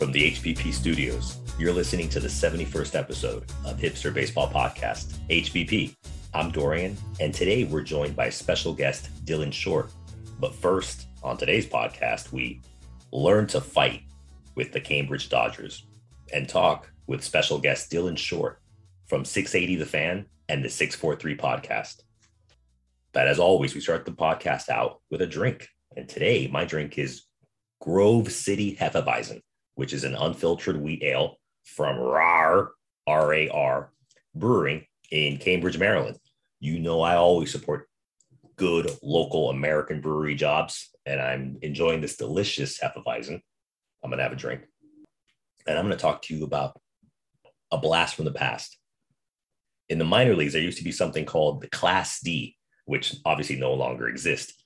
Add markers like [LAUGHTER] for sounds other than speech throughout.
From the HBP studios, you're listening to the 71st episode of Hipster Baseball Podcast, HBP. I'm Dorian, and today we're joined by special guest Dylan Short. But first, on today's podcast, we learn to fight with the Cambridge Dodgers and talk with special guest Dylan Short from 680 The Fan and the 643 Podcast. But as always, we start the podcast out with a drink. And today, my drink is Grove City Hefeweizen which is an unfiltered wheat ale from RAR, R A R Brewing in Cambridge, Maryland. You know, I always support good local American brewery jobs, and I'm enjoying this delicious Hefeweizen. I'm going to have a drink, and I'm going to talk to you about a blast from the past. In the minor leagues, there used to be something called the Class D, which obviously no longer exists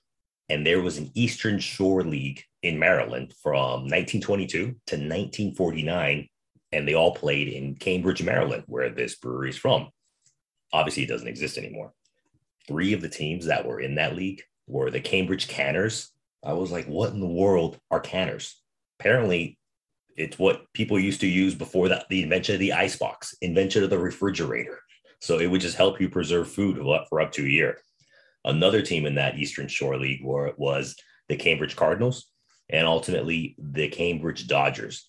and there was an Eastern Shore League in Maryland from 1922 to 1949, and they all played in Cambridge, Maryland, where this brewery is from. Obviously, it doesn't exist anymore. Three of the teams that were in that league were the Cambridge Canners. I was like, what in the world are canners? Apparently, it's what people used to use before the, the invention of the icebox, invention of the refrigerator. So it would just help you preserve food for up to a year. Another team in that Eastern Shore League was the Cambridge Cardinals and ultimately the Cambridge Dodgers.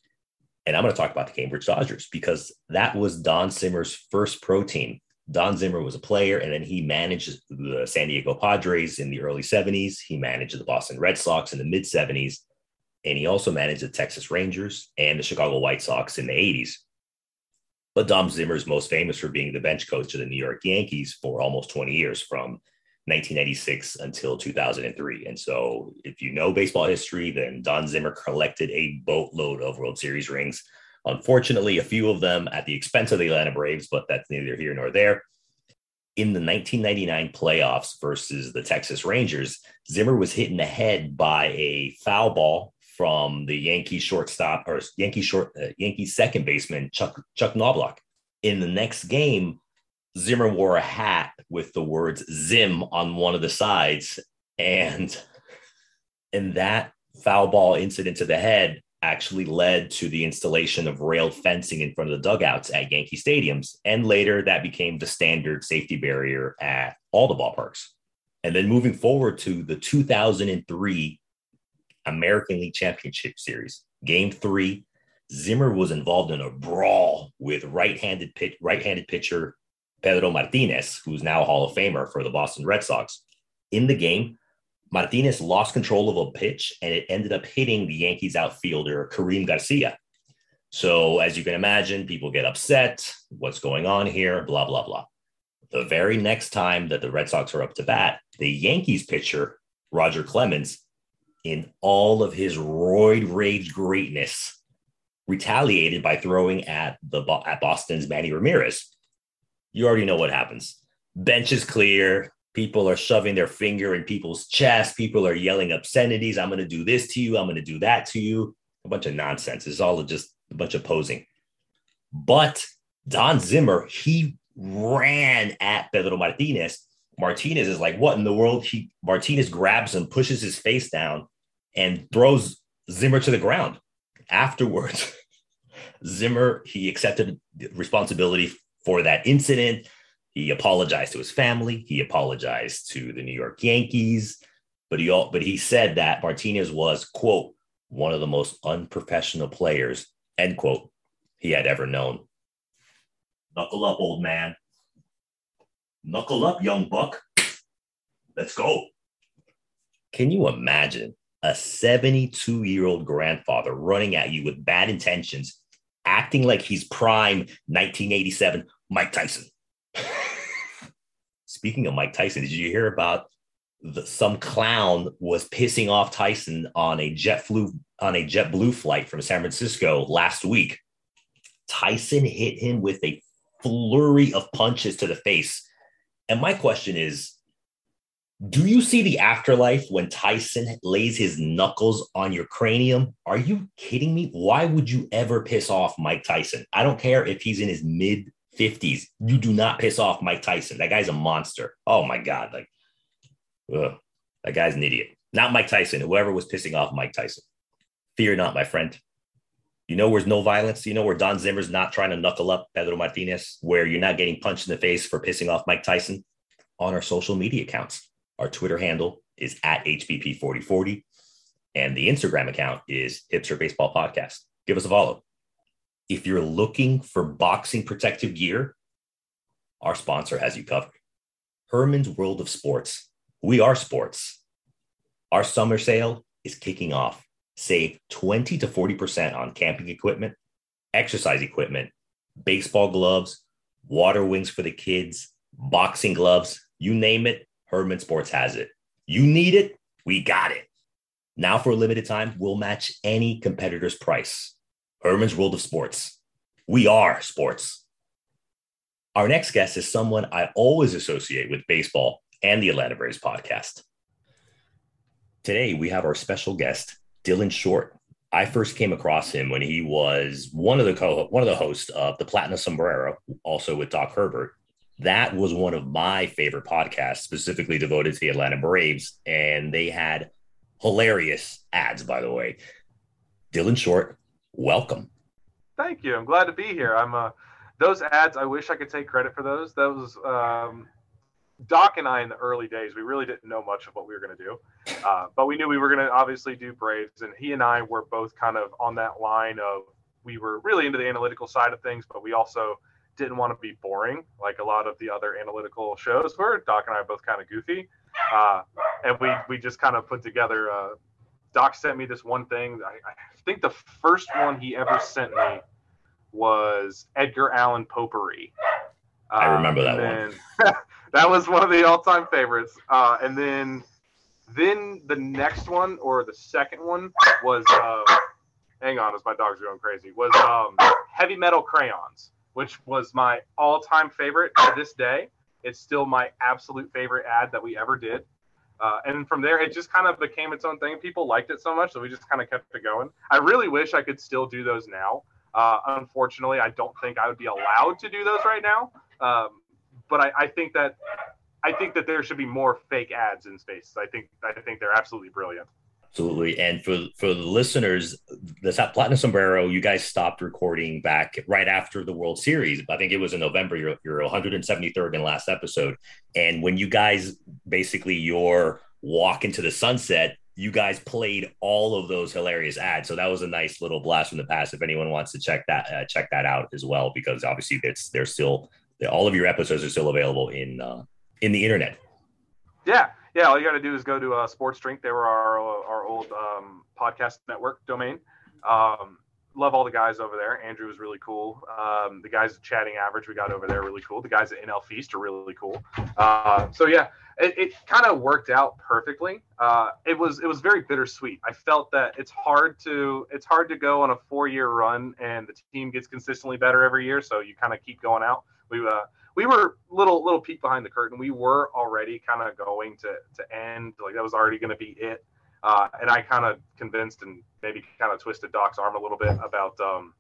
And I'm going to talk about the Cambridge Dodgers because that was Don Zimmer's first pro team. Don Zimmer was a player, and then he managed the San Diego Padres in the early 70s. He managed the Boston Red Sox in the mid 70s, and he also managed the Texas Rangers and the Chicago White Sox in the 80s. But Don Zimmer is most famous for being the bench coach of the New York Yankees for almost 20 years, from 1996 until 2003. And so, if you know baseball history, then Don Zimmer collected a boatload of World Series rings. Unfortunately, a few of them at the expense of the Atlanta Braves, but that's neither here nor there. In the 1999 playoffs versus the Texas Rangers, Zimmer was hit in the head by a foul ball from the Yankee shortstop or Yankee short uh, Yankee second baseman Chuck Chuck Knobloch. In the next game, Zimmer wore a hat with the words Zim on one of the sides. And and that foul ball incident to the head actually led to the installation of railed fencing in front of the dugouts at Yankee stadiums. And later that became the standard safety barrier at all the ballparks. And then moving forward to the 2003 American League Championship Series, game three, Zimmer was involved in a brawl with right-handed pit, right-handed pitcher Pedro Martinez, who's now a Hall of Famer for the Boston Red Sox. In the game, Martinez lost control of a pitch and it ended up hitting the Yankees outfielder Karim Garcia. So, as you can imagine, people get upset. What's going on here? Blah, blah, blah. The very next time that the Red Sox are up to bat, the Yankees pitcher, Roger Clemens, in all of his roid rage greatness, retaliated by throwing at the at Boston's Manny Ramirez you already know what happens. Bench is clear. People are shoving their finger in people's chest. People are yelling obscenities. I'm going to do this to you. I'm going to do that to you. A bunch of nonsense. It's all just a bunch of posing. But Don Zimmer, he ran at Pedro Martinez. Martinez is like, what in the world? He Martinez grabs him, pushes his face down, and throws Zimmer to the ground. Afterwards, [LAUGHS] Zimmer he accepted responsibility for that incident. He apologized to his family. He apologized to the New York Yankees, but he but he said that Martinez was quote one of the most unprofessional players end quote he had ever known. Knuckle up, old man. Knuckle up, young buck. Let's go. Can you imagine a 72 year old grandfather running at you with bad intentions, acting like he's prime 1987 Mike Tyson. Speaking of Mike Tyson, did you hear about the, some clown was pissing off Tyson on a jet flu on a JetBlue flight from San Francisco last week? Tyson hit him with a flurry of punches to the face. And my question is, do you see the afterlife when Tyson lays his knuckles on your cranium? Are you kidding me? Why would you ever piss off Mike Tyson? I don't care if he's in his mid 50s. You do not piss off Mike Tyson. That guy's a monster. Oh my God. Like, ugh, that guy's an idiot. Not Mike Tyson, whoever was pissing off Mike Tyson. Fear not, my friend. You know where's no violence? You know where Don Zimmer's not trying to knuckle up Pedro Martinez, where you're not getting punched in the face for pissing off Mike Tyson? On our social media accounts. Our Twitter handle is at HBP4040, and the Instagram account is Hipster Baseball Podcast. Give us a follow. If you're looking for boxing protective gear, our sponsor has you covered. Herman's World of Sports. We are sports. Our summer sale is kicking off. Save 20 to 40% on camping equipment, exercise equipment, baseball gloves, water wings for the kids, boxing gloves, you name it, Herman Sports has it. You need it, we got it. Now, for a limited time, we'll match any competitor's price. Herman's World of Sports. We are sports. Our next guest is someone I always associate with baseball and the Atlanta Braves podcast. Today, we have our special guest, Dylan Short. I first came across him when he was one of the co one of the hosts of the Platinum Sombrero, also with Doc Herbert. That was one of my favorite podcasts, specifically devoted to the Atlanta Braves, and they had hilarious ads. By the way, Dylan Short, welcome. Thank you. I'm glad to be here. I'm uh, those ads. I wish I could take credit for those. Those um, Doc and I in the early days, we really didn't know much of what we were going to do, uh, but we knew we were going to obviously do Braves, and he and I were both kind of on that line of we were really into the analytical side of things, but we also didn't want to be boring like a lot of the other analytical shows were. Doc and I are both kind of goofy, uh, and we we just kind of put together. Doc sent me this one thing. I, I think the first one he ever sent me was Edgar Allan Potpourri. I remember that one. [LAUGHS] that was one of the all-time favorites. Uh, and then, then the next one or the second one was, uh, hang on, as my dog's are going crazy, was um, Heavy Metal Crayons, which was my all-time favorite to this day. It's still my absolute favorite ad that we ever did. Uh, and from there, it just kind of became its own thing. People liked it so much, so we just kind of kept it going. I really wish I could still do those now. Uh, unfortunately, I don't think I would be allowed to do those right now. Um, but I, I, think that I think that there should be more fake ads in space. I think I think they're absolutely brilliant. Absolutely, and for for the listeners, the Platinum Sombrero, you guys stopped recording back right after the World Series. I think it was in November. Your your 173rd and last episode, and when you guys basically your walk into the sunset you guys played all of those hilarious ads. So that was a nice little blast from the past. If anyone wants to check that, uh, check that out as well, because obviously it's they're still all of your episodes are still available in uh, in the internet. Yeah, yeah. All you got to do is go to uh, Sports Drink. They were our our old um, podcast network domain. Um, love all the guys over there. Andrew was really cool. Um, the guys at Chatting Average we got over there really cool. The guys at NL Feast are really cool. Uh, so yeah, it, it kind of worked out perfectly. Uh, it was it was very bittersweet. I felt that it's hard to it's hard to go on a four year run and the team gets consistently better every year. So you kind of keep going out. We uh, we were little little peek behind the curtain. We were already kind of going to to end like that was already going to be it. Uh, and I kind of convinced and maybe kind of twisted Doc's arm a little bit about um,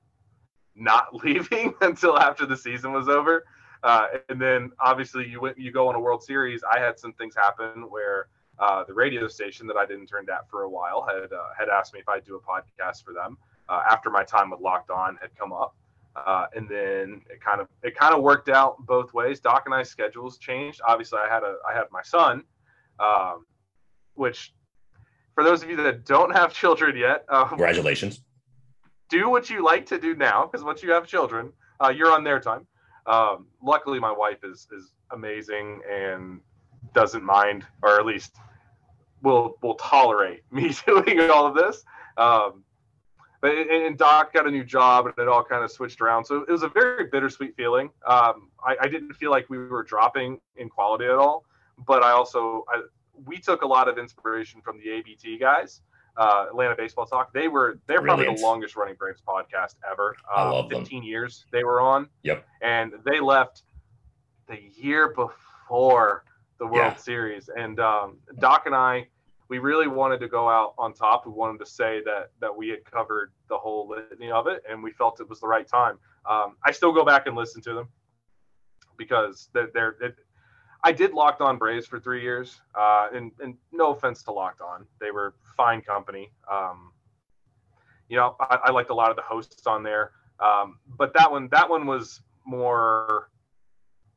not [LAUGHS] leaving until after the season was over. Uh, and then obviously you went, you go on a World Series. I had some things happen where uh, the radio station that I didn't turn down for a while had uh, had asked me if I'd do a podcast for them uh, after my time with Locked On had come up. Uh, and then it kind of it kind of worked out both ways. Doc and I schedules changed. Obviously, I had a I had my son, um, which for those of you that don't have [LAUGHS] children yet, um, congratulations. Do what you like to do now, because once you have children, uh, you're on their time. Um, luckily, my wife is is amazing and doesn't mind, or at least will will tolerate [LAUGHS] me [LAUGHS] doing all of this. Um, but and Doc got a new job, and it all kind of switched around. So it was a very bittersweet feeling. Um, I, I, didn't feel like we were dropping in quality at all, but I also I, we took a lot of inspiration from the ABT guys, uh, Atlanta Baseball Talk. They were they're Brilliant. probably the longest running Braves podcast ever. I um, love 15 them. years they were on. Yep. And they left the year before the World yeah. Series, and um, Doc and I. We really wanted to go out on top. We wanted to say that that we had covered the whole litany of it, and we felt it was the right time. Um, I still go back and listen to them because they're, they're it, I did Locked On Braves for three years, uh, and, and no offense to Locked On, they were fine company. Um, You know, I, I liked a lot of the hosts on there, um, but that one that one was more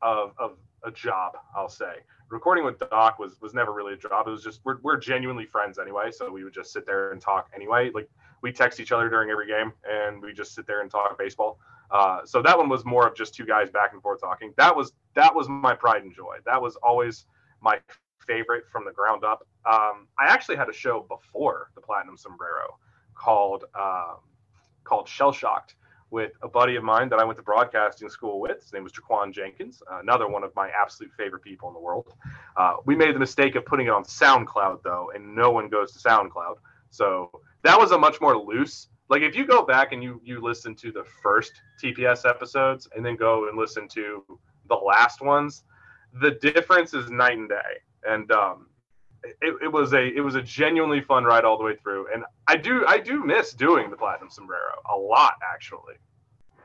of, of a job, I'll say. Recording with Doc was was never really a job. It was just we're we're genuinely friends anyway, so we would just sit there and talk anyway. Like we text each other during every game, and we just sit there and talk baseball. Uh, so that one was more of just two guys back and forth talking. That was that was my pride and joy. That was always my favorite from the ground up. Um, I actually had a show before the Platinum Sombrero called um, called Shell Shocked with a buddy of mine that I went to broadcasting school with. His name was Jaquan Jenkins, uh, another one of my absolute favorite people in the world. Uh, we made the mistake of putting it on SoundCloud though, and no one goes to SoundCloud. So that was a much more loose. Like if you go back and you you listen to the first TPS episodes and then go and listen to the last ones, the difference is night and day. And um, it, it was a it was a genuinely fun ride all the way through, and I do I do miss doing the platinum sombrero a lot actually.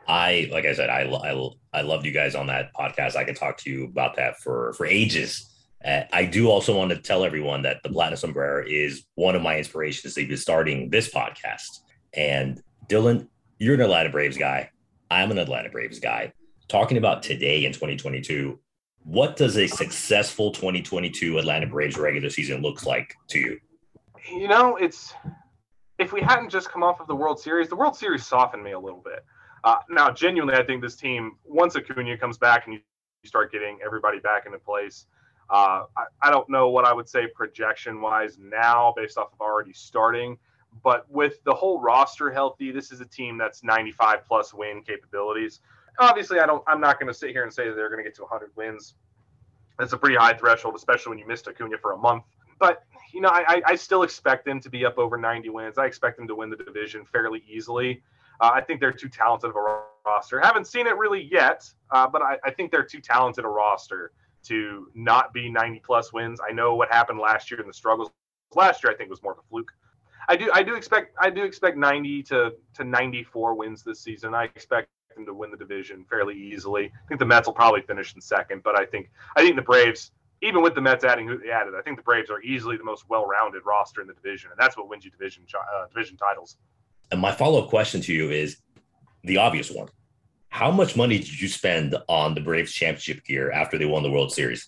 I like I said I I, I loved you guys on that podcast. I could talk to you about that for for ages. Uh, I do also want to tell everyone that the platinum sombrero is one of my inspirations to be starting this podcast. And Dylan, you're an Atlanta Braves guy. I'm an Atlanta Braves guy. Talking about today in 2022, what does a successful 2022 Atlanta Braves regular season looks like to you? You know, it's if we hadn't just come off of the World Series, the World Series softened me a little bit. Uh, now, genuinely, I think this team, once Acuna comes back and you, you start getting everybody back into place, uh, I, I, don't know what I would say projection wise now based off of already starting. But with the whole roster healthy, this is a team that's 95 plus win capabilities obviously, I don't. I'm not going to sit here and say that they're going to get to 100 wins. That's a pretty high threshold, especially when you missed Acuna for a month. But you know, I, I still expect them to be up over 90 wins. I expect them to win the division fairly easily. Uh, I think they're too talented of a roster. Haven't seen it really yet, uh, but I, I, think they're too talented a roster to not be 90 plus wins. I know what happened last year in the struggles. Last year, I think was more of a fluke. I do I do expect I do expect 90 to to 94 wins this season. I expect them to win the division fairly easily. I think the Mets will probably finish in second, but I think I think the Braves, even with the Mets adding who they added, I think the Braves are easily the most well-rounded roster in the division, and that's what wins you division uh, division titles. And my follow-up question to you is the obvious one: How much money did you spend on the Braves championship gear after they won the World Series?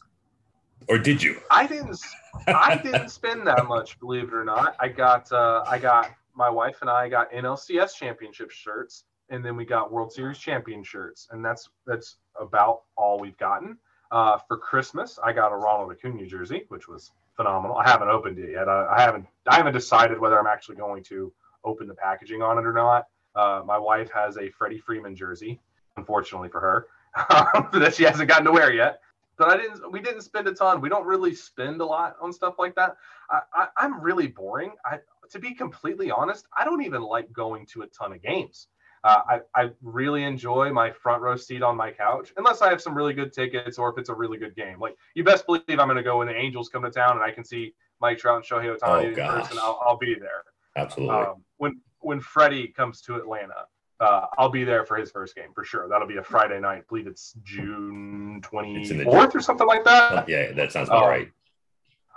Or did you? I didn't. I didn't spend that much, believe it or not. I got. Uh, I got my wife and I got NLCS championship shirts and then we got World Series champion shirts, and that's that's about all we've gotten. Uh, for Christmas, I got a Ronald Acuna jersey, which was phenomenal. I haven't opened it yet. I, I haven't I haven't decided whether I'm actually going to open the packaging on it or not. Uh, my wife has a Freddie Freeman jersey, unfortunately for her, [LAUGHS] that she hasn't gotten to wear yet. But I didn't. We didn't spend a ton. We don't really spend a lot on stuff like that. I, I'm really boring. I, to be completely honest, I don't even like going to a ton of games. Uh, I, I really enjoy my front row seat on my couch, unless I have some really good tickets or if it's a really good game. Like you best believe I'm going to go when the Angels come to town and I can see Mike Trout and Shohei Ohtani oh, in person. I'll, I'll be there. Absolutely. Um, when when Freddie comes to Atlanta, uh, I'll be there for his first game for sure. That'll be a Friday night. I believe it's June 24th or something like that. Oh, yeah, that sounds about um, right.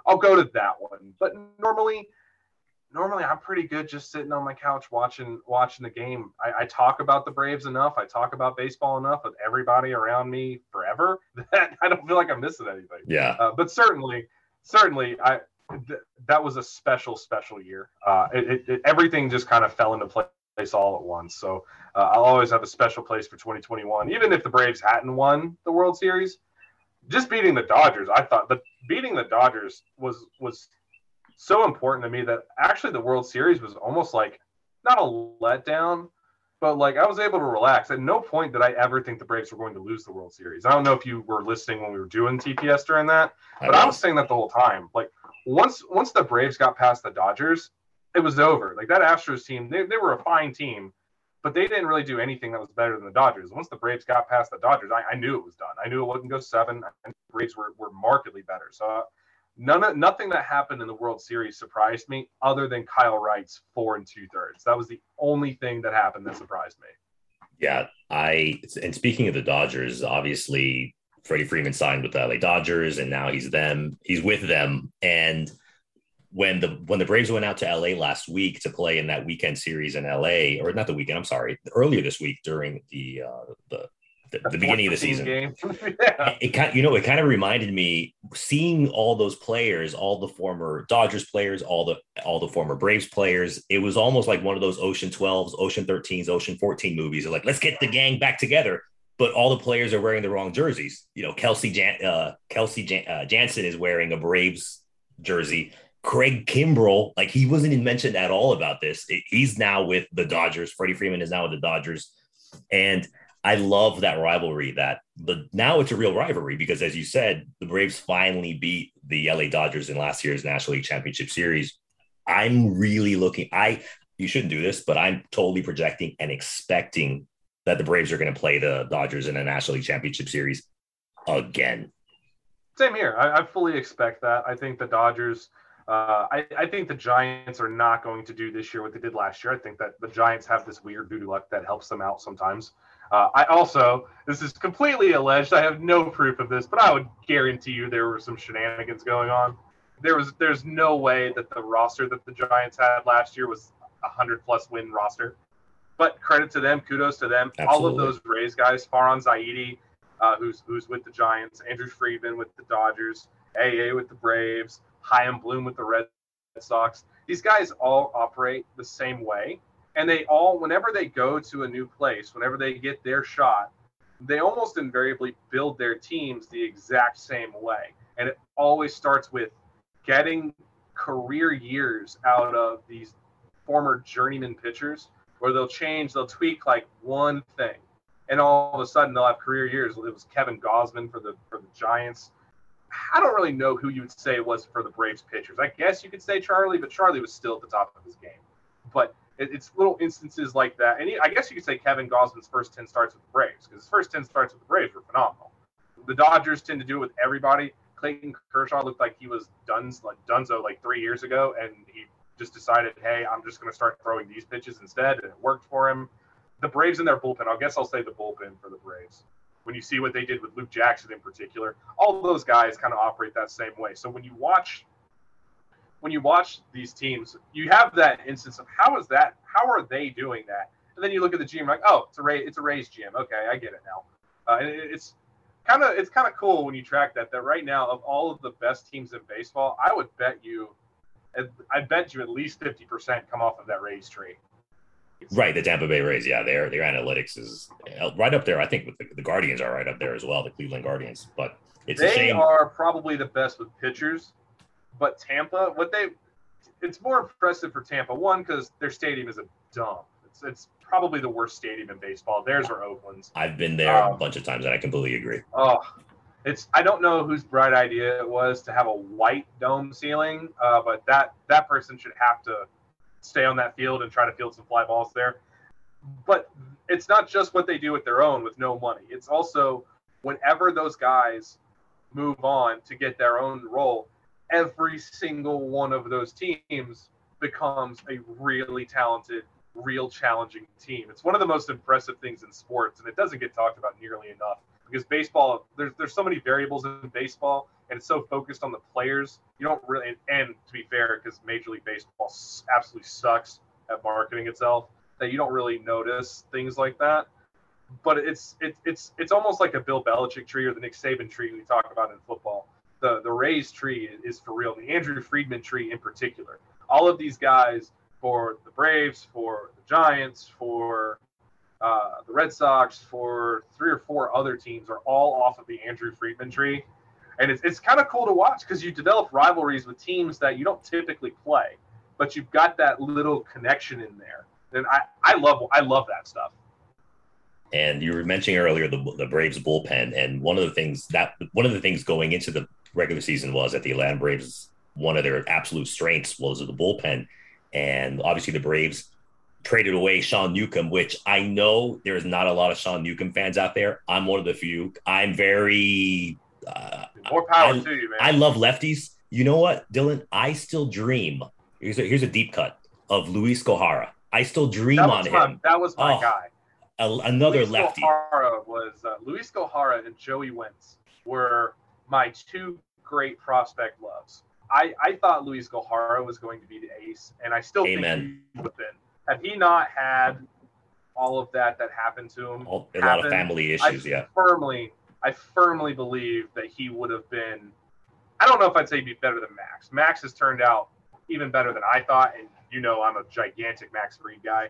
I'll go to that one. But normally, normally I'm pretty good just sitting on my couch watching watching the game. I, I, talk about the Braves enough. I talk about baseball enough with everybody around me forever [LAUGHS] that I don't feel like I'm missing anything. Yeah. Uh, but certainly, certainly, I th- that was a special, special year. Uh, it, it, it, everything just kind of fell into place all at once. So uh, I'll always have a special place for 2021, even if the Braves hadn't won the World Series. Just beating the Dodgers, I thought, but beating the Dodgers was was so important to me that actually the World Series was almost like not a letdown, but like I was able to relax. At no point did I ever think the Braves were going to lose the World Series. I don't know if you were listening when we were doing TPS during that, but I, I was saying that the whole time. Like once once the Braves got past the Dodgers, it was over. Like that Astros team, they, they were a fine team, but they didn't really do anything that was better than the Dodgers. Once the Braves got past the Dodgers, I, I knew it was done. I knew it wouldn't go seven, and the Braves were, were markedly better. So none of nothing that happened in the World Series surprised me, other than Kyle Wright's four and two thirds. That was the only thing that happened that surprised me. Yeah, I and speaking of the Dodgers, obviously Freddie Freeman signed with the LA Dodgers, and now he's them. He's with them, and when the when the Braves went out to LA last week to play in that weekend series in LA, or not the weekend, I'm sorry, earlier this week during the uh, the the, the beginning of the season. Game. [LAUGHS] [LAUGHS] yeah. It, it kind, you know, it kind of reminded me seeing all those players, all the former Dodgers players, all the all the former Braves players. It was almost like one of those Ocean 12s, Ocean 13s, Ocean 14 movies. They're like, let's get the gang back together. But all the players are wearing the wrong jerseys. You know, Kelsey Jan- uh, Kelsey Jan- uh, Jansen is wearing a Braves jersey. Craig Kimbrel, like he wasn't even mentioned at all about this. He's now with the Dodgers. Freddie Freeman is now with the Dodgers. And I love that rivalry. That but now it's a real rivalry because, as you said, the Braves finally beat the LA Dodgers in last year's National League Championship Series. I'm really looking. I you shouldn't do this, but I'm totally projecting and expecting that the Braves are going to play the Dodgers in a National League Championship Series again. Same here. I, I fully expect that. I think the Dodgers. Uh, I, I, think the Giants are not going to do this year what they did last year. I think that the Giants have this weird voodoo luck that helps them out sometimes. Uh, I also, this is completely alleged. I have no proof of this, but I would guarantee you there were some shenanigans going on. There was, there's no way that the roster that the Giants had last year was a hundred plus win roster. But credit to them, kudos to them. Absolutely. All of those Rays guys, Farhan Zaidi, uh, who's who's with the Giants, Andrew Friedman with the Dodgers, AA with the Braves, Chaim Bloom with the Red Sox. These guys all operate the same way and they all whenever they go to a new place whenever they get their shot they almost invariably build their teams the exact same way. And it always starts with getting career years out of these former journeyman pitchers where they'll change they'll tweak like one thing. And all of a sudden they'll have career years. It was kevin Gausman for the for the giants. I don't really know who you would say was for the braves pitchers. I guess you could say charlie but charlie was still at the top of his game. But it's little instances like that. And he, I guess you could say Kevin Gausman's first 10 starts with the Braves because his first 10 starts with the Braves were phenomenal. The Dodgers tend to do it with everybody. Clayton Kershaw looked like he was like Dunzo like three years ago, and he just decided, hey, I'm just going to start throwing these pitches instead, and it worked for him. The Braves in their bullpen, I guess I'll say the bullpen for the Braves. When you see what they did with Luke Jackson in particular, all those guys kind of operate that same way. So when you watch when you watch these teams, you have that instance of how is that? How are they doing that? And then you look at the GM like, oh, it's a Ray, it's a Rays GM. Okay, I get it now. Uh, and it's kind of it's kind of cool when you track that. That right now, of all of the best teams in baseball, I would bet you, I bet you at least fifty percent come off of that Rays tree. Right, the Tampa Bay Rays, yeah, their their analytics is right up there. I think the, the Guardians are right up there as well, the Cleveland Guardians. But it's they are probably the best with pitchers but Tampa, what they, it's more impressive for Tampa. One, because their stadium is a dump. It's, it's probably the worst stadium in baseball. Theirs are Oakland's. I've been there um, a bunch of times, and I completely agree. Oh, it's I don't know whose bright idea it was to have a white dome ceiling, uh, but that that person should have to stay on that field and try to field some fly balls there. But it's not just what they do with their own with no money. It's also whenever those guys move on to get their own role, every single one of those teams becomes a really talented, real challenging team. It's one of the most impressive things in sports, and it doesn't get talked about nearly enough because baseball there's there's so many variables in baseball, and it's so focused on the players. You don't really, and to be fair, because Major League Baseball absolutely sucks at marketing itself, that you don't really notice things like that. But it's it's it's it's almost like a Bill Belichick tree or the Nick Saban tree we talk about in football the the Rays tree is for real. The Andrew Friedman tree in particular. All of these guys for the Braves, for the Giants, for uh, the Red Sox, for three or four other teams are all off of the Andrew Friedman tree, and it's it's kind of cool to watch because you develop rivalries with teams that you don't typically play, but you've got that little connection in there, and I I love I love that stuff. And you were mentioning earlier the, the Braves bullpen, and one of the things that one of the things going into the regular season was that the Atlanta Braves, one of their absolute strengths was the bullpen. And obviously the Braves traded away Sean Newcomb, which I know there's not a lot of Sean Newcomb fans out there. I'm one of the few. I'm very uh, more power I, to you, man. I love lefties. You know what, Dylan? I still dream. Here's a, here's a deep cut of Luis Gohara. I still dream on my, him. That was my oh, guy. A, another Luis lefty. Gohara was uh, Luis Gohara and Joey Wentz were my two great prospect loves. I, I thought Luis Gohara was going to be the ace, and I still Amen. think he would have been. Had he not had all of that that happened to him, All, a lot of family I issues. Yeah. firmly, I firmly believe that he would have been. I don't know if I'd say be better than Max. Max has turned out even better than I thought, and you know I'm a gigantic Max Fried guy.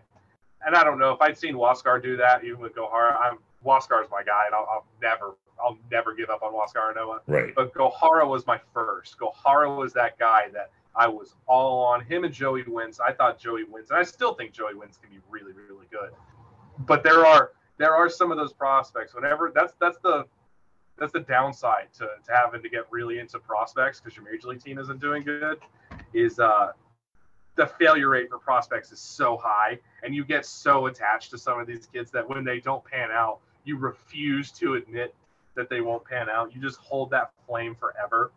And I don't know if I'd seen Huascar do that, even with Gohara. I'm Huascar's my guy, and I'll, I'll never, I'll never give up on Huascar Ynoa. Right. But Gohara was my first. Gohara was that guy that I was all on. Him and Joey Wentz. I thought Joey Wentz, and I still think Joey Wentz can be really, really good. But there are there are some of those prospects. Whenever that's that's the that's the downside to, to having to get really into prospects because your major league team isn't doing good. Is uh, the failure rate for prospects is so high, and you get so attached to some of these kids that when they don't pan out, you refuse to admit that they won't pan out. You just hold that flame forever.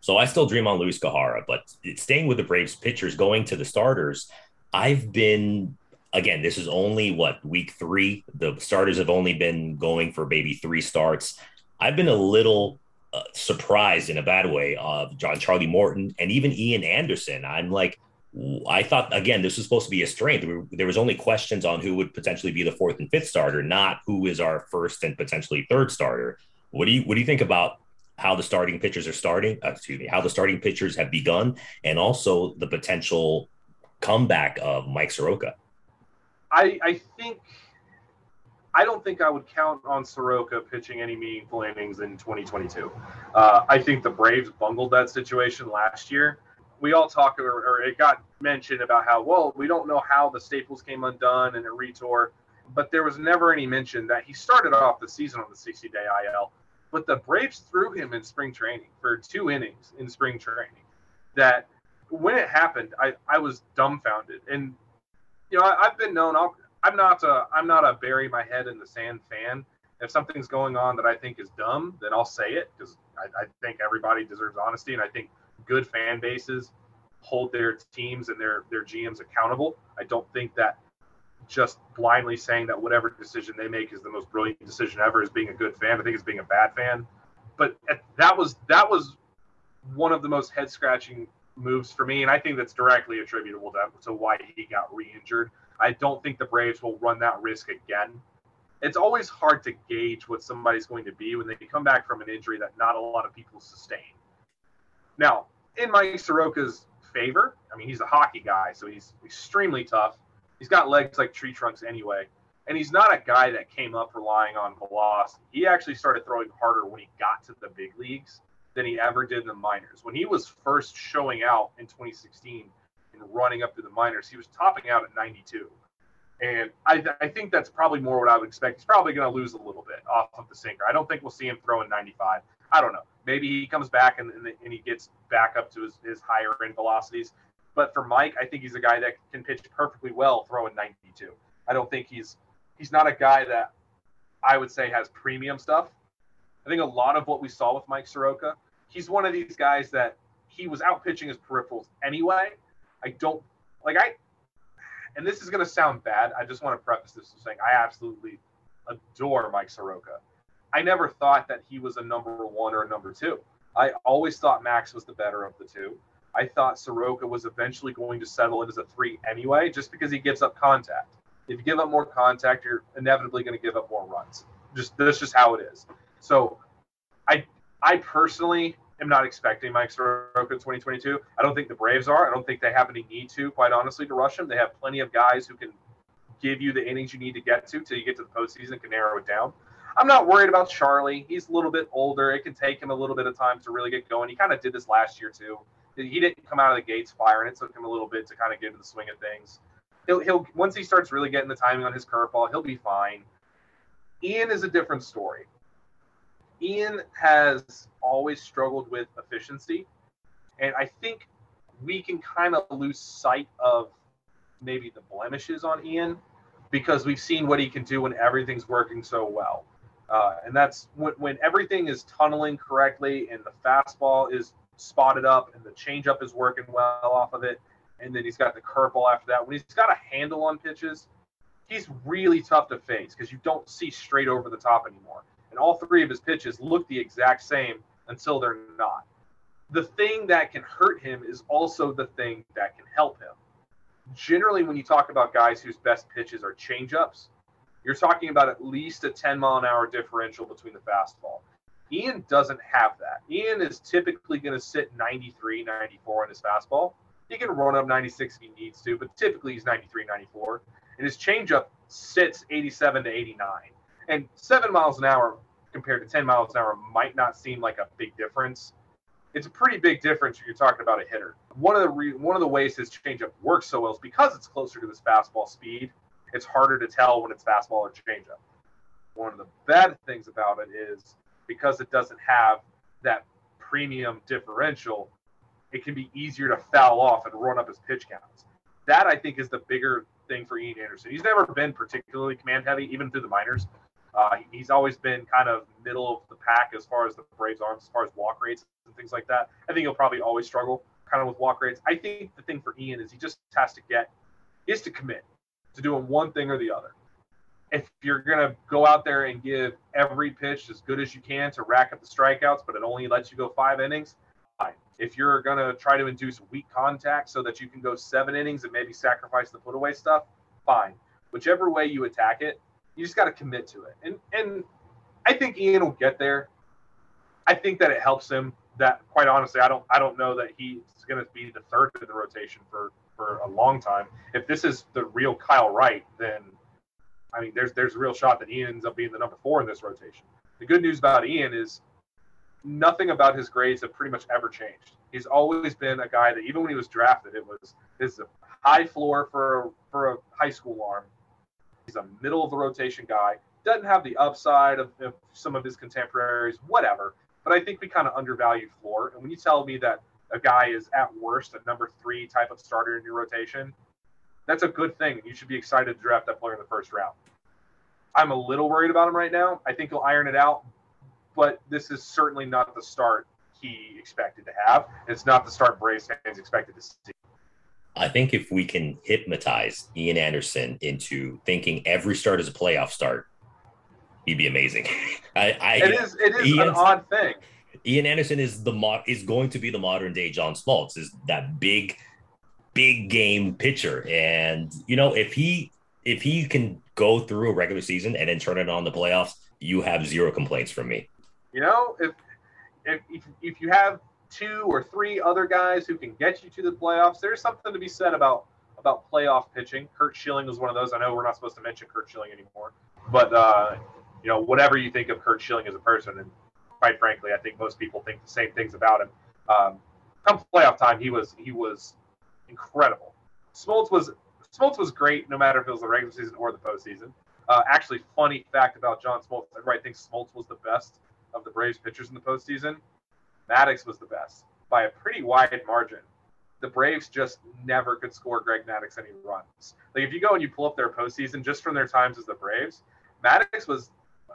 So I still dream on Luis Gohara, but staying with the Braves pitchers, going to the starters, I've been again. This is only what week three. The starters have only been going for maybe three starts. I've been a little uh, surprised in a bad way of John Charlie Morton and even Ian Anderson. I'm like, I thought again, this was supposed to be a strength. There was only questions on who would potentially be the fourth and fifth starter, not who is our first and potentially third starter. What do you what do you think about how the starting pitchers are starting? Uh, excuse me, how the starting pitchers have begun, and also the potential comeback of Mike Soroka. I I think I don't think I would count on Soroka pitching any meaningful innings in 2022. Uh, I think the Braves bungled that situation last year. We all talk, or, or, it got mentioned about how, well, we don't know how the Staples came undone and a retore, but there was never any mention that he started off the season on the 60 day IL. But the Braves threw him in spring training for two innings in spring training. That when it happened, I, I was dumbfounded. And, you know, I, I've been known, I'll, I'm not a I'm not a bury my head in the sand fan. If something's going on that I think is dumb, then I'll say it because I, I, think everybody deserves honesty, and I think good fan bases hold their teams and their their GMs accountable. I don't think that just blindly saying that whatever decision they make is the most brilliant decision ever is being a good fan. I think it's being a bad fan. But that was that was one of the most head scratching moves for me, and I think that's directly attributable to, to why he got re-injured. I don't think the Braves will run that risk again. It's always hard to gauge what somebody's going to be when they come back from an injury that not a lot of people sustain. Now, in Mike Soroka's favor, I mean, he's a hockey guy, so he's extremely tough. He's got legs like tree trunks anyway. And he's not a guy that came up relying on velocity. He actually started throwing harder when he got to the big leagues than he ever did in the minors. When he was first showing out in 2016, and running up to the minors. He was topping out at 92. And I, I think that's probably more what I would expect. He's probably going to lose a little bit off of the sinker. I don't think we'll see him throwing 95. I don't know. Maybe he comes back and, and, and he gets back up to his, his higher end velocities. But for Mike, I think he's a guy that can pitch perfectly well throwing 92. I don't think he's he's not a guy that I would say has premium stuff. I think a lot of what we saw with Mike Soroka, he's one of these guys that he was out pitching his peripherals anyway, I don't like I and this is going to sound bad. I just want to preface this with saying I absolutely adore Mike Soroka. I never thought that he was a number one or a number two. I always thought Max was the better of the two. I thought Soroka was eventually going to settle it as a three anyway, just because he gives up contact. If you give up more contact, you're inevitably going to give up more runs. Just that's just how it is. So, I I personally am not expecting Mike Soroka in 2022. I don't think the Braves are. I don't think they have any need to, quite honestly, to rush him. They have plenty of guys who can give you the innings you need to get to till you get to the postseason and can narrow it down. I'm not worried about Charlie. He's a little bit older. It can take him a little bit of time to really get going. He kind of did this last year too. He didn't come out of the gates firing. It took him a little bit to kind of get into the swing of things. He'll, he'll once he starts really getting the timing on his curveball, he'll be fine. Ian is a different story. Ian has always struggled with efficiency. And I think we can kind of lose sight of maybe the blemishes on Ian because we've seen what he can do when everything's working so well. Uh, and that's when, when everything is tunneling correctly and the fastball is spotted up and the changeup is working well off of it. And then he's got the curveball after that. When he's got a handle on pitches, he's really tough to face because you don't see straight over the top anymore and all three of his pitches look the exact same until they're not. the thing that can hurt him is also the thing that can help him. Generally, when you talk about guys whose best pitches are changeups, you're talking about at least a 10 mile an hour differential between the fastball. Ian doesn't have that. Ian is typically going to sit 93, 94 on his fastball. He can run up 96 if he needs to, but typically he's 93, 94. And his changeup sits 87 to 89. And seven miles an hour compared to 10 miles an hour might not seem like a big difference. It's a pretty big difference when you're talking about a hitter. One of the re- one of the ways his changeup works so well is because it's closer to this fastball speed. It's harder to tell when it's fastball or changeup. One of the bad things about it is because it doesn't have that premium differential, it can be easier to foul off and run up his pitch counts. That I think is the bigger thing for Ian Anderson. He's never been particularly command heavy, even through the minors. Uh, he's always been kind of middle of the pack as far as the Braves arms, as far as walk rates and things like that. I think he'll probably always struggle kind of with walk rates. I think the thing for Ian is he just has to get is to commit to doing one thing or the other. If you're gonna go out there and give every pitch as good as you can to rack up the strikeouts, but it only lets you go five innings, fine. If you're gonna try to induce weak contact so that you can go seven innings and maybe sacrifice the put away stuff, fine. Whichever way you attack it, you just got to commit to it. And and I think Ian will get there. I think that it helps him. That quite honestly, I don't I don't know that he's going to be the third in the rotation for for a long time. If this is the real Kyle Wright, then I mean, there's there's a real shot that Ian ends up being the number four in this rotation. The good news about Ian is nothing about his grades have pretty much ever changed. He's always been a guy that even when he was drafted, it was this is a high floor for a, for a high school arm. He's a middle of the rotation guy. Doesn't have the upside of, of some of his contemporaries, whatever. But I think we kind of undervalue floor. And when you tell me that a guy is at worst a number three type of starter in your rotation, that's a good thing. You should be excited to draft that player in the first round. I'm a little worried about him right now. I think he'll iron it out, but this is certainly not the start he expected to have. It's not the start Braves fans expected to see. I think if we can hypnotize Ian Anderson into thinking every start is a playoff start, he'd be amazing. [LAUGHS] I, I, it is it is an odd thing. Ian Anderson is the mod is going to be the modern day John Smoltz, is that big, big game pitcher. And you know, if he if he can go through a regular season and then turn it on the playoffs, you have zero complaints from me. You know, if if if, you have two or three other guys who can get you to the playoffs. There's something to be said about about playoff pitching. Curt Schilling was one of those. I know we're not supposed to mention Curt Schilling anymore, but uh, you know, whatever you think of Curt Schilling as a person, and quite frankly, I think most people think the same things about him. Um, come playoff time, he was he was incredible. Smoltz was Smoltz was great, no matter if it was the regular season or the postseason. Uh, actually, funny fact about John Smoltz: everybody thinks Smoltz was the best of the Braves pitchers in the postseason. Maddux was the best by a pretty wide margin. The Braves just never could score Greg Maddux any runs. Like if you go and you pull up their postseason just from their times as the Braves, Maddux was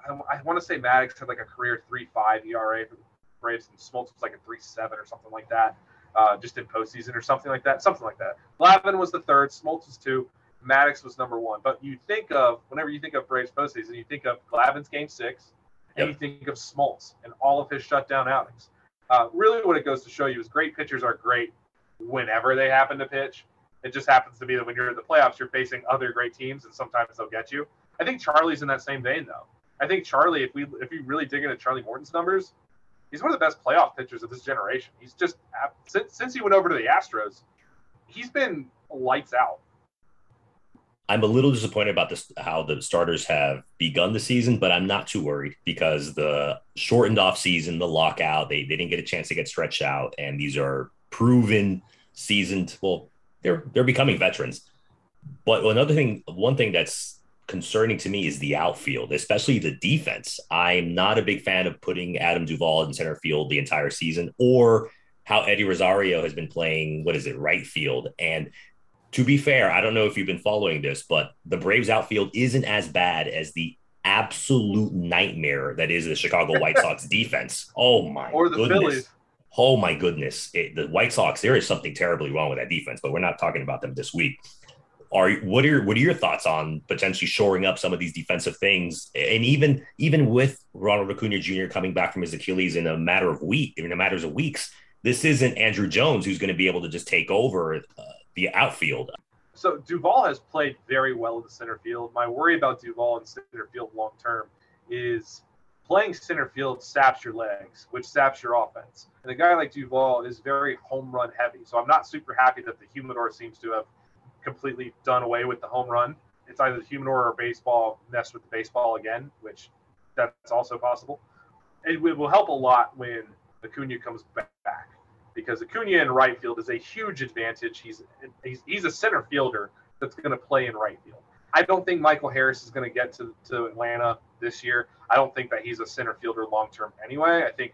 I, want to say Maddux had like a career three five ERA for the Braves, and Smoltz was like a three seven or something like that, uh, just in postseason or something like that, something like that. Glavine was the third, Smoltz was two, Maddux was number one. But you think of whenever you think of Braves postseason, you think of Glavine's game six, and yep. you think of Smoltz and all of his shutdown outings. Uh, really, what it goes to show you is great pitchers are great whenever they happen to pitch. It just happens to be that when you're in the playoffs, you're facing other great teams, and sometimes they'll get you. I think Charlie's in that same vein, though. I think Charlie, if we if we really dig into Charlie Morton's numbers, he's one of the best playoff pitchers of this generation. He's just since since he went over to the Astros, he's been lights out. I'm a little disappointed about this how the starters have begun the season, but I'm not too worried because the shortened off season, the lockout, they, they didn't get a chance to get stretched out, and these are proven, seasoned. Well, they're they're becoming veterans. But another thing, one thing that's concerning to me is the outfield, especially the defense. I'm not a big fan of putting Adam Duvall in center field the entire season, or how Eddie Rosario has been playing. What is it, right field? And to be fair, I don't know if you've been following this, but the Braves outfield isn't as bad as the absolute nightmare that is the Chicago White Sox [LAUGHS] defense. Oh my or the goodness. Phillies. Oh my goodness. It, the White Sox, there is something terribly wrong with that defense, but we're not talking about them this week. Are what are what are your thoughts on potentially shoring up some of these defensive things? And even even with Ronald Acuna Jr. coming back from his Achilles in a matter of week, in a of weeks, this isn't Andruw Jones who's going to be able to just take over uh, the outfield. So Duvall has played very well in the center field. My worry about Duvall in center field long term is playing center field saps your legs, which saps your offense. And a guy like Duvall is very home run heavy. So I'm not super happy that the humidor seems to have completely done away with the home run. It's either the humidor or baseball messed with the baseball again, which that's also possible. It will help a lot when Acuna comes back because Acuna in right field is a huge advantage. He's he's, he's a center fielder that's going to play in right field. I don't think Michael Harris is going to get to, to Atlanta this year. I don't think that he's a center fielder long term anyway. I think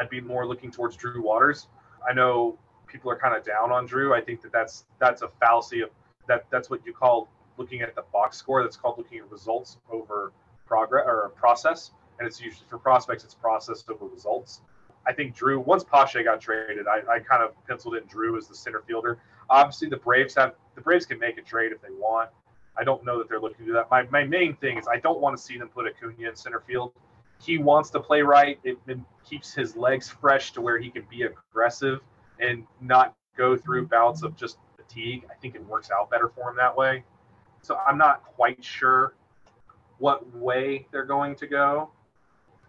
I'd be more looking towards Drew Waters. I know people are kind of down on Drew. I think that that's that's a fallacy of that. That's what you call looking at the box score. That's called looking at results over progress or process. And it's usually for prospects, it's process over results. I think Drew, once Pache got traded, I, I kind of penciled in Drew as the center fielder. Obviously, the Braves have the Braves can make a trade if they want. I don't know that they're looking to do that. My, my main thing is I don't want to see them put Acuna in center field. He wants to play right. It, it keeps his legs [LAUGHS] fresh to where he can be aggressive and not go through bouts of just fatigue. I think it works out better for him that way. So I'm not quite sure what way they're going to go.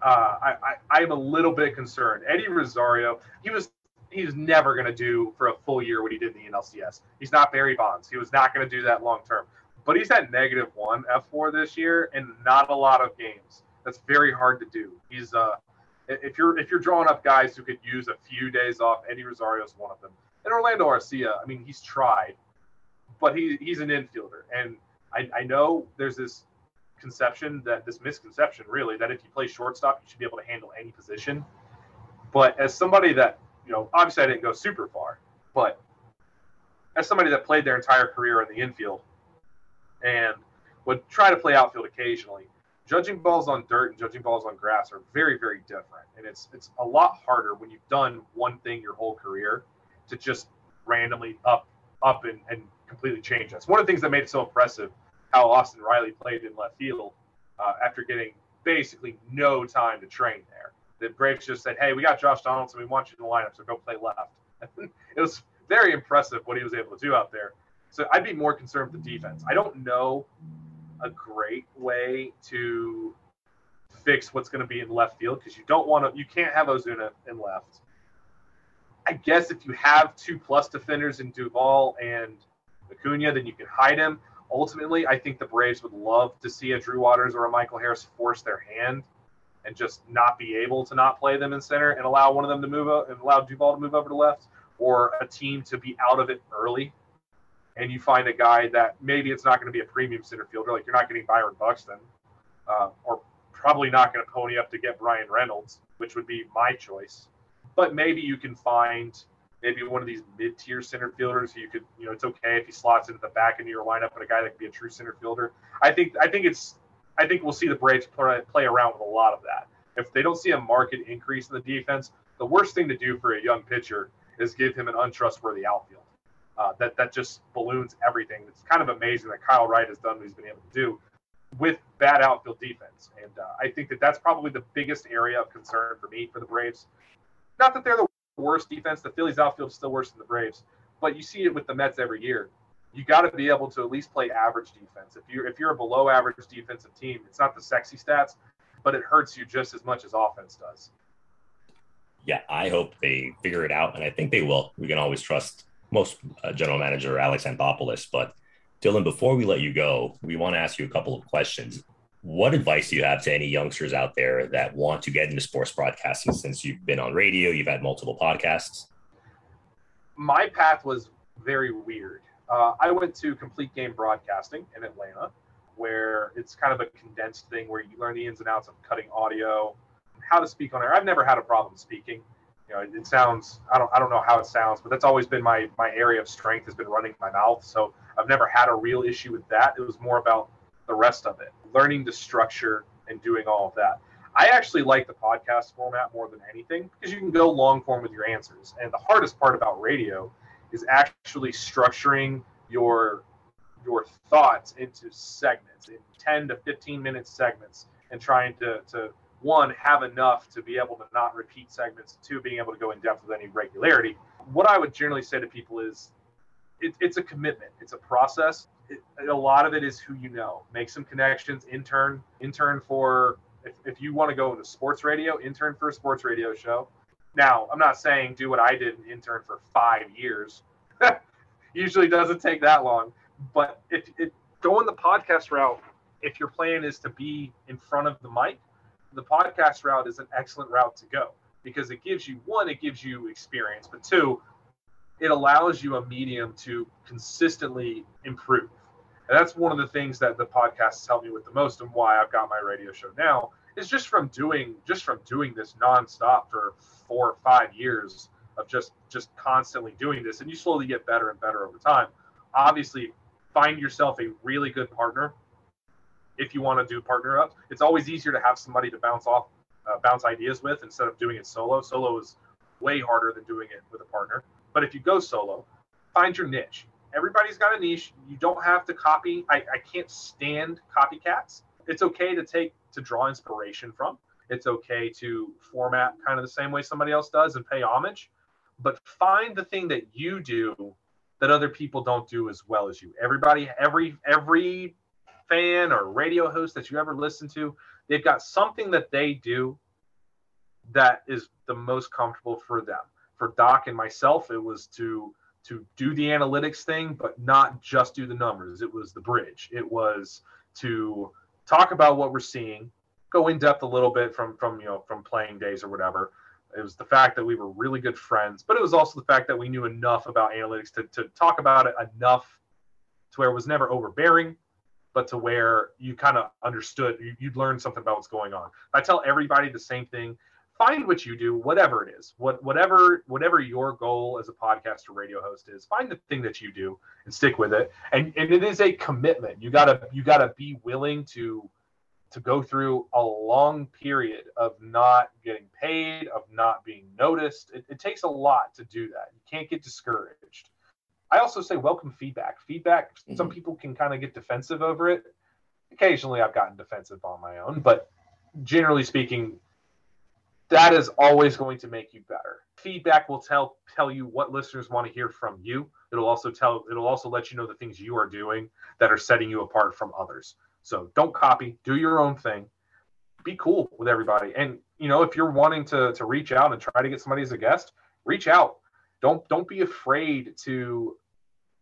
Uh, I, I, I'm a little bit concerned. Eddie Rosario, he was he's never going to do for a full year what he did in the NLCS. He's not Barry Bonds. He was not going to do that long term but he's at negative one fWAR this year and not a lot of games. That's very hard to do. He's uh, if you're if you're drawing up guys who could use a few days off, Eddie Rosario is one of them. And Orlando Arcia, I mean, he's tried, but he he's an infielder, and I, I know there's this conception that this misconception really that if you play shortstop, you should be able to handle any position. But as somebody that you know, obviously I didn't go super far, but as somebody that played their entire career in the infield, and would try to play outfield occasionally. Judging balls on dirt and judging balls on grass are very, very different, and it's it's a lot harder when you've done one thing your whole career to just randomly up up and, and completely change That's One of the things that made it so impressive how Austin Riley played in left field uh, after getting basically no time to train there. The Braves just said, "Hey, we got Josh Donaldson. We want you in the lineup, so go play left." [LAUGHS] it was very impressive what he was able to do out there. So I'd be more concerned with the defense. I don't know a great way to fix what's going to be in left field because you don't want to, you can't have Ozuna in left. I guess if you have two plus defenders in Duvall and Acuna, then you can hide him. Ultimately, I think the Braves would love to see a Drew Waters or a Michael Harris force their hand and just not be able to not play them in center and allow one of them to move up and allow Duvall to move over to left or a team to be out of it early and you find a guy that maybe it's not going to be a premium center fielder, like you're not getting Byron Buxton, uh, or probably not going to pony up to get Bryan Reynolds, which would be my choice. But maybe you can find maybe one of these mid-tier center fielders. You could, you know, it's okay if he slots into the back end of your lineup, but a guy that could be a true center fielder. I think, I think it's, I think we'll see the Braves play, play around with a lot of that. If they don't see a market increase in the defense, the worst thing to do for a young pitcher is give him an untrustworthy outfield uh, that that just balloons everything. It's kind of amazing that Kyle Wright has done what he's been able to do with bad outfield defense, and uh, I think that that's probably the biggest area of concern for me for the Braves. Not that they're the worst defense. The Phillies outfield is still worse than the Braves, but you see it with the Mets every year. You got to be able to at least play average defense. If you're if you're a below average defensive team, it's not the sexy stats, but it hurts you just as much as offense does. Yeah, I hope they figure it out, and I think they will. We can always trust most uh, general manager Alex Anthopoulos. But Dylan, before we let you go, we want to ask you a couple of questions. What advice do you have to any youngsters out there that want to get into sports broadcasting since you've been on radio, you've had multiple podcasts? My path was very weird. Uh, I went to complete game broadcasting in Atlanta, where it's kind of a condensed thing where you learn the ins and outs of cutting audio, how to speak on air. I've never had a problem speaking you know, it sounds I don't I don't know how it sounds, but that's always been my my area of strength has been running my mouth. So I've never had a real issue with that. It was more about the rest of it, learning the structure and doing all of that. I actually like the podcast format more than anything because you can go long form with your answers. And the hardest part about radio is actually structuring your your thoughts into segments, in 10 to 15 minute segments, and trying to, to one, have enough to be able to not repeat segments, two, being able to go in depth with any regularity. What I would generally say to people is it, it's a commitment, it's a process. It, a lot of it is who you know. Make some connections, intern, intern for, if, if you want to go into sports radio, intern for a sports radio show. Now, I'm not saying do what I did and intern for five years. [LAUGHS] Usually doesn't take that long. But if, if going the podcast route, if your plan is to be in front of the mic, the podcast route is an excellent route to go because it gives you one, it gives you experience, but two, it allows you a medium to consistently improve. And that's one of the things that the podcast has helped me with the most and why I've got my radio show now is just from doing just from doing this nonstop for four or five years of just just constantly doing this and you slowly get better and better over time. Obviously, find yourself a really good partner if you want to do partner ups. It's always easier to have somebody to bounce off, uh, bounce ideas with instead of doing it solo. Solo is way harder than doing it with a partner. But if you go solo, find your niche. Everybody's got a niche. You don't have to copy. I, I can't stand copycats. It's okay to take to draw inspiration from. It's okay to format kind of the same way somebody else does and pay homage. But find the thing that you do that other people don't do as well as you. Everybody, every every fan or radio host that you ever listen to, they've got something that they do that is the most comfortable for them. For Doc and myself, it was to to do the analytics thing, but not just do the numbers. It was the bridge. It was to talk about what we're seeing, go in depth a little bit from from you know from playing days or whatever. It was the fact that we were really good friends, but it was also the fact that we knew enough about analytics to, to talk about it enough to where it was never overbearing, but to where you kind of understood, you, would learn something about what's going on. I tell everybody the same thing. Find what you do, whatever it is, what whatever whatever your goal as a podcast or radio host is. Find the thing that you do and stick with it. And and it is a commitment. You gotta you gotta be willing to to go through a long period of not getting paid, of not being noticed. It, it takes a lot to do that. You can't get discouraged. I also say welcome feedback. Feedback, mm-hmm. some people can kind of get defensive over it. Occasionally, I've gotten defensive on my own, but generally speaking, that is always going to make you better. Feedback will tell tell you what listeners want to hear from you. It'll also tell it'll also let you know the things you are doing that are setting you apart from others. So don't copy, do your own thing. Be cool with everybody. And you know, if you're wanting to to reach out and try to get somebody as a guest, reach out. Don't don't be afraid to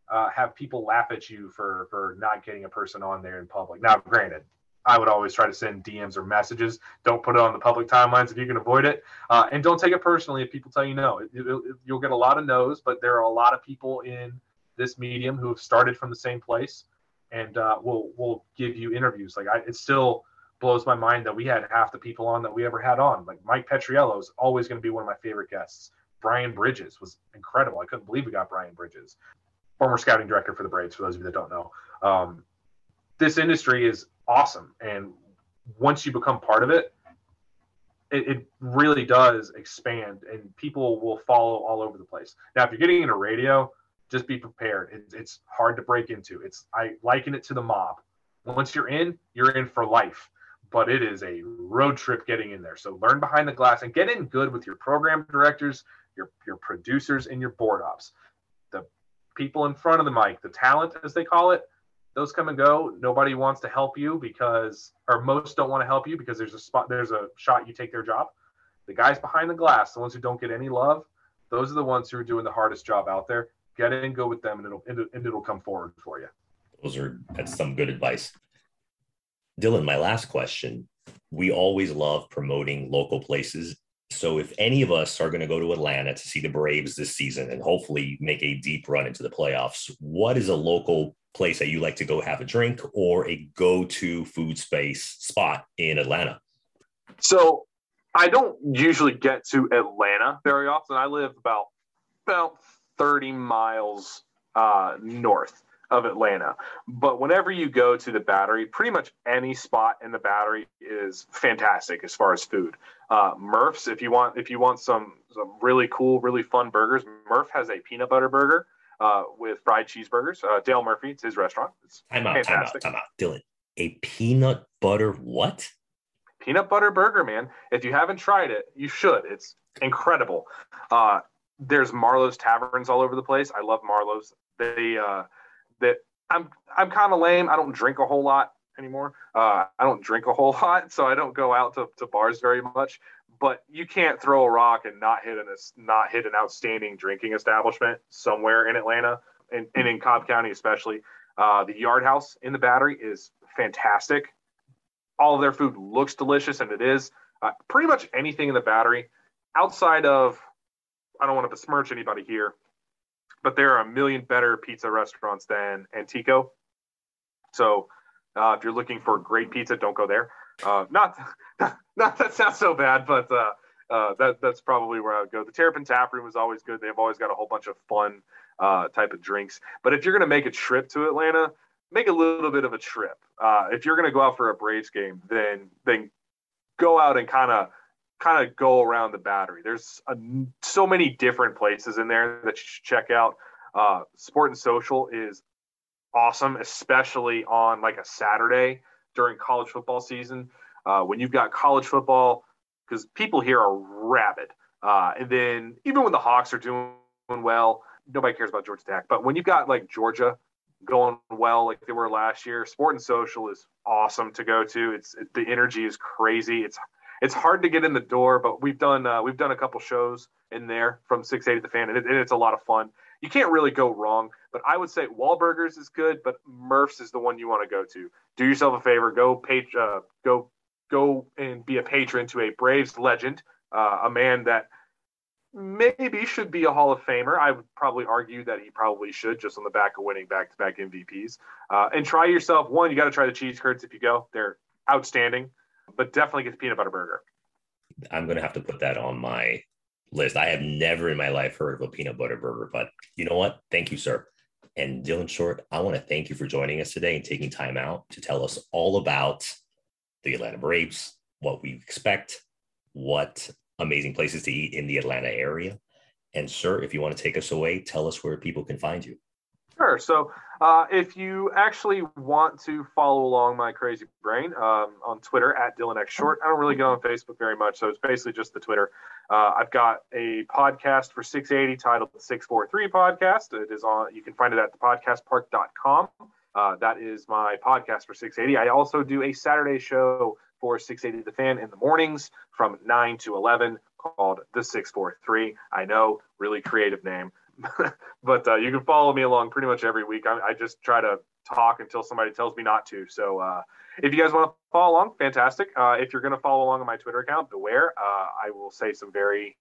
uh, have people laugh at you for for not getting a person on there in public. Now, granted, I would always try to send DMs or messages. Don't put it on the public timelines if you can avoid it, uh, and don't take it personally if people tell you no. It, it, it, you'll get a lot of no's, but there are a lot of people in this medium who have started from the same place, and uh, will will give you interviews. Like I, it still blows my mind that we had half the people on that we ever had on. Like Mike Petriello is always going to be one of my favorite guests. Brian Bridges was incredible. I couldn't believe we got Brian Bridges former scouting director for the Braves, for those of you that don't know. Um, this industry is awesome. And once you become part of it, it, it, really does expand and people will follow all over the place. Now, if you're getting into radio, just be prepared. It, it's hard to break into. It's I liken it to the mob. Once you're in, you're in for life. But it is a road trip getting in there. So learn behind the glass and get in good with your program directors, your your producers, and your board ops people in front of the mic, the talent as they call it, those come and go. Nobody wants to help you because, or most don't want to help you because there's a spot, there's a shot you take their job. The guys behind the glass, the ones who don't get any love, those are the ones who are doing the hardest job out there. Get in, go with them, and it'll and it'll come forward for you. Those are that's some good advice. Dylan, my last question. We always love promoting local places so if any of us are going to go to Atlanta to see the Braves this season and hopefully make a deep run into the playoffs, what is a local place that you like to go have a drink or a go-to food space spot in Atlanta? So I don't usually get to Atlanta very often. I live about about 30 miles uh, north of Atlanta. But whenever you go to the battery, pretty much any spot in the battery is fantastic as far as food. Uh, Murph's, if you want, if you want some some really cool, really fun burgers, Murph has a peanut butter burger uh, with fried cheeseburgers. Uh, Dale Murphy, it's his restaurant. It's time out, fantastic. time out, time out. Dylan, a peanut butter what? peanut butter burger, man. If you haven't tried it, you should. It's incredible. Uh, there's Marlowe's taverns all over the place. I love Marlowe's. They uh, that I'm I'm kind of lame. I don't drink a whole lot anymore. Uh, I don't drink a whole [LAUGHS] lot, so I don't go out to, to bars very much. But you can't throw a rock and not hit an not hit an outstanding drinking establishment somewhere in Atlanta and, and in Cobb County especially. Uh, the Yard House in the Battery is fantastic. All of their food looks delicious, and it is. Uh, pretty much anything in the Battery, outside of, I don't want to besmirch anybody here, but there are a million better pizza restaurants than Antico. So uh, if you're looking for great pizza, don't go there. Uh, not, [LAUGHS] not that sounds so bad, but uh, uh, that that's probably where I would go. The Terrapin Tap Room is always good. They've always got a whole bunch of fun uh, type of drinks. But if you're to make a trip to Atlanta, make a little bit of a trip. Uh, if you're to go out for a Braves game, then then go out and kind of kind of go around the battery. There's a, so many different places in there that you should check out. Uh, Sport and Social is awesome, especially on like a Saturday during college football season. Uh, when you've got college football, because people here are rabid. Uh, and then even when the Hawks are doing well, nobody cares about Georgia Tech. But when you've got like Georgia going well, like they were last year, Sport and Social is awesome to go to. It's it, the energy is crazy. It's it's hard to get in the door, but we've done uh, we've done a couple shows in there from 680 the fan, and, it, and it's a lot of fun. You can't really go wrong. But I would say Wahlburgers is good, but Murph's is the one you want to go to. Do yourself a favor, go page, uh, go go and be a patron to a Braves legend, uh, a man that maybe should be a Hall of Famer. I would probably argue that he probably should, just on the back of winning back-to-back MVPs. Uh, and try yourself. One, you got to try the cheese curds if you go; they're outstanding. But definitely get the peanut butter burger. I'm to have to put that on my list. I have never in my life heard of a peanut butter burger, but you know what? Thank you, sir. And Dylan Short, I want to thank you for joining us today and taking time out to tell us all about the Atlanta Braves, what we expect, what amazing places to eat in the Atlanta area. And, sir, if you want to take us away, tell us where people can find you. Sure. So, uh, if you actually want to follow along my crazy brain um, on Twitter at Dylan X Short, I don't really get on Facebook very much, so it's basically just the Twitter. Uh, I've got a podcast for 680 titled the 643 Podcast. It is on. You can find it at thepodcastpark.com. Uh, that is my podcast for 680. I also do a Saturday show for 680 The Fan in the mornings from 9 to 11 called The 643. I know, really creative name. [LAUGHS] but uh, you can follow me along pretty much every week. I, I, just try to talk until somebody tells me not to. So uh, if you guys want to follow along, fantastic. Uh, if you're going to follow along on my Twitter account, beware. Uh, I will say some very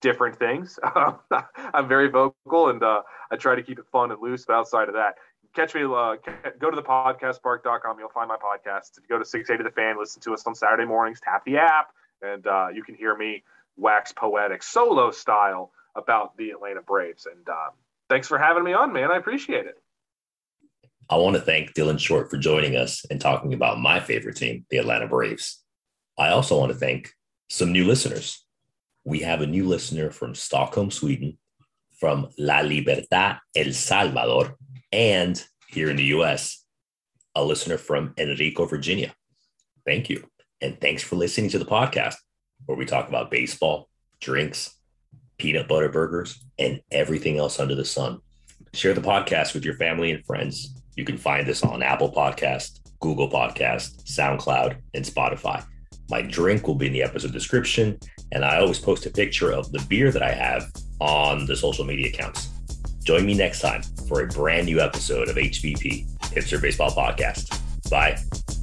different things. [LAUGHS] I'm very vocal and uh, I try to keep it fun and loose. But outside of that, catch me. Uh, go to the podcastpark.com. You'll find my podcast. If you go to 680 The Fan, listen to us on Saturday mornings. Tap the app, and you can hear me wax poetic solo style about the Atlanta Braves. And uh, thanks for having me on, man. I appreciate it. I want to thank Dylan Short for joining us and talking about my favorite team, the Atlanta Braves. I also want to thank some new listeners. We have a new listener from Stockholm, Sweden, from La Libertad, El Salvador, and here in the US, a listener from Henrico, Virginia. Thank you. And thanks for listening to the podcast where we talk about baseball, drinks, peanut butter burgers, and everything else under the sun. Share the podcast with your family and friends. You can find this on Apple Podcast, Google Podcast, SoundCloud, and Spotify. My drink will be in the episode description, and I always post a picture of the beer that I have on the social media accounts. Join me next time for a brand new episode of HBP, Hipster Baseball Podcast. Bye.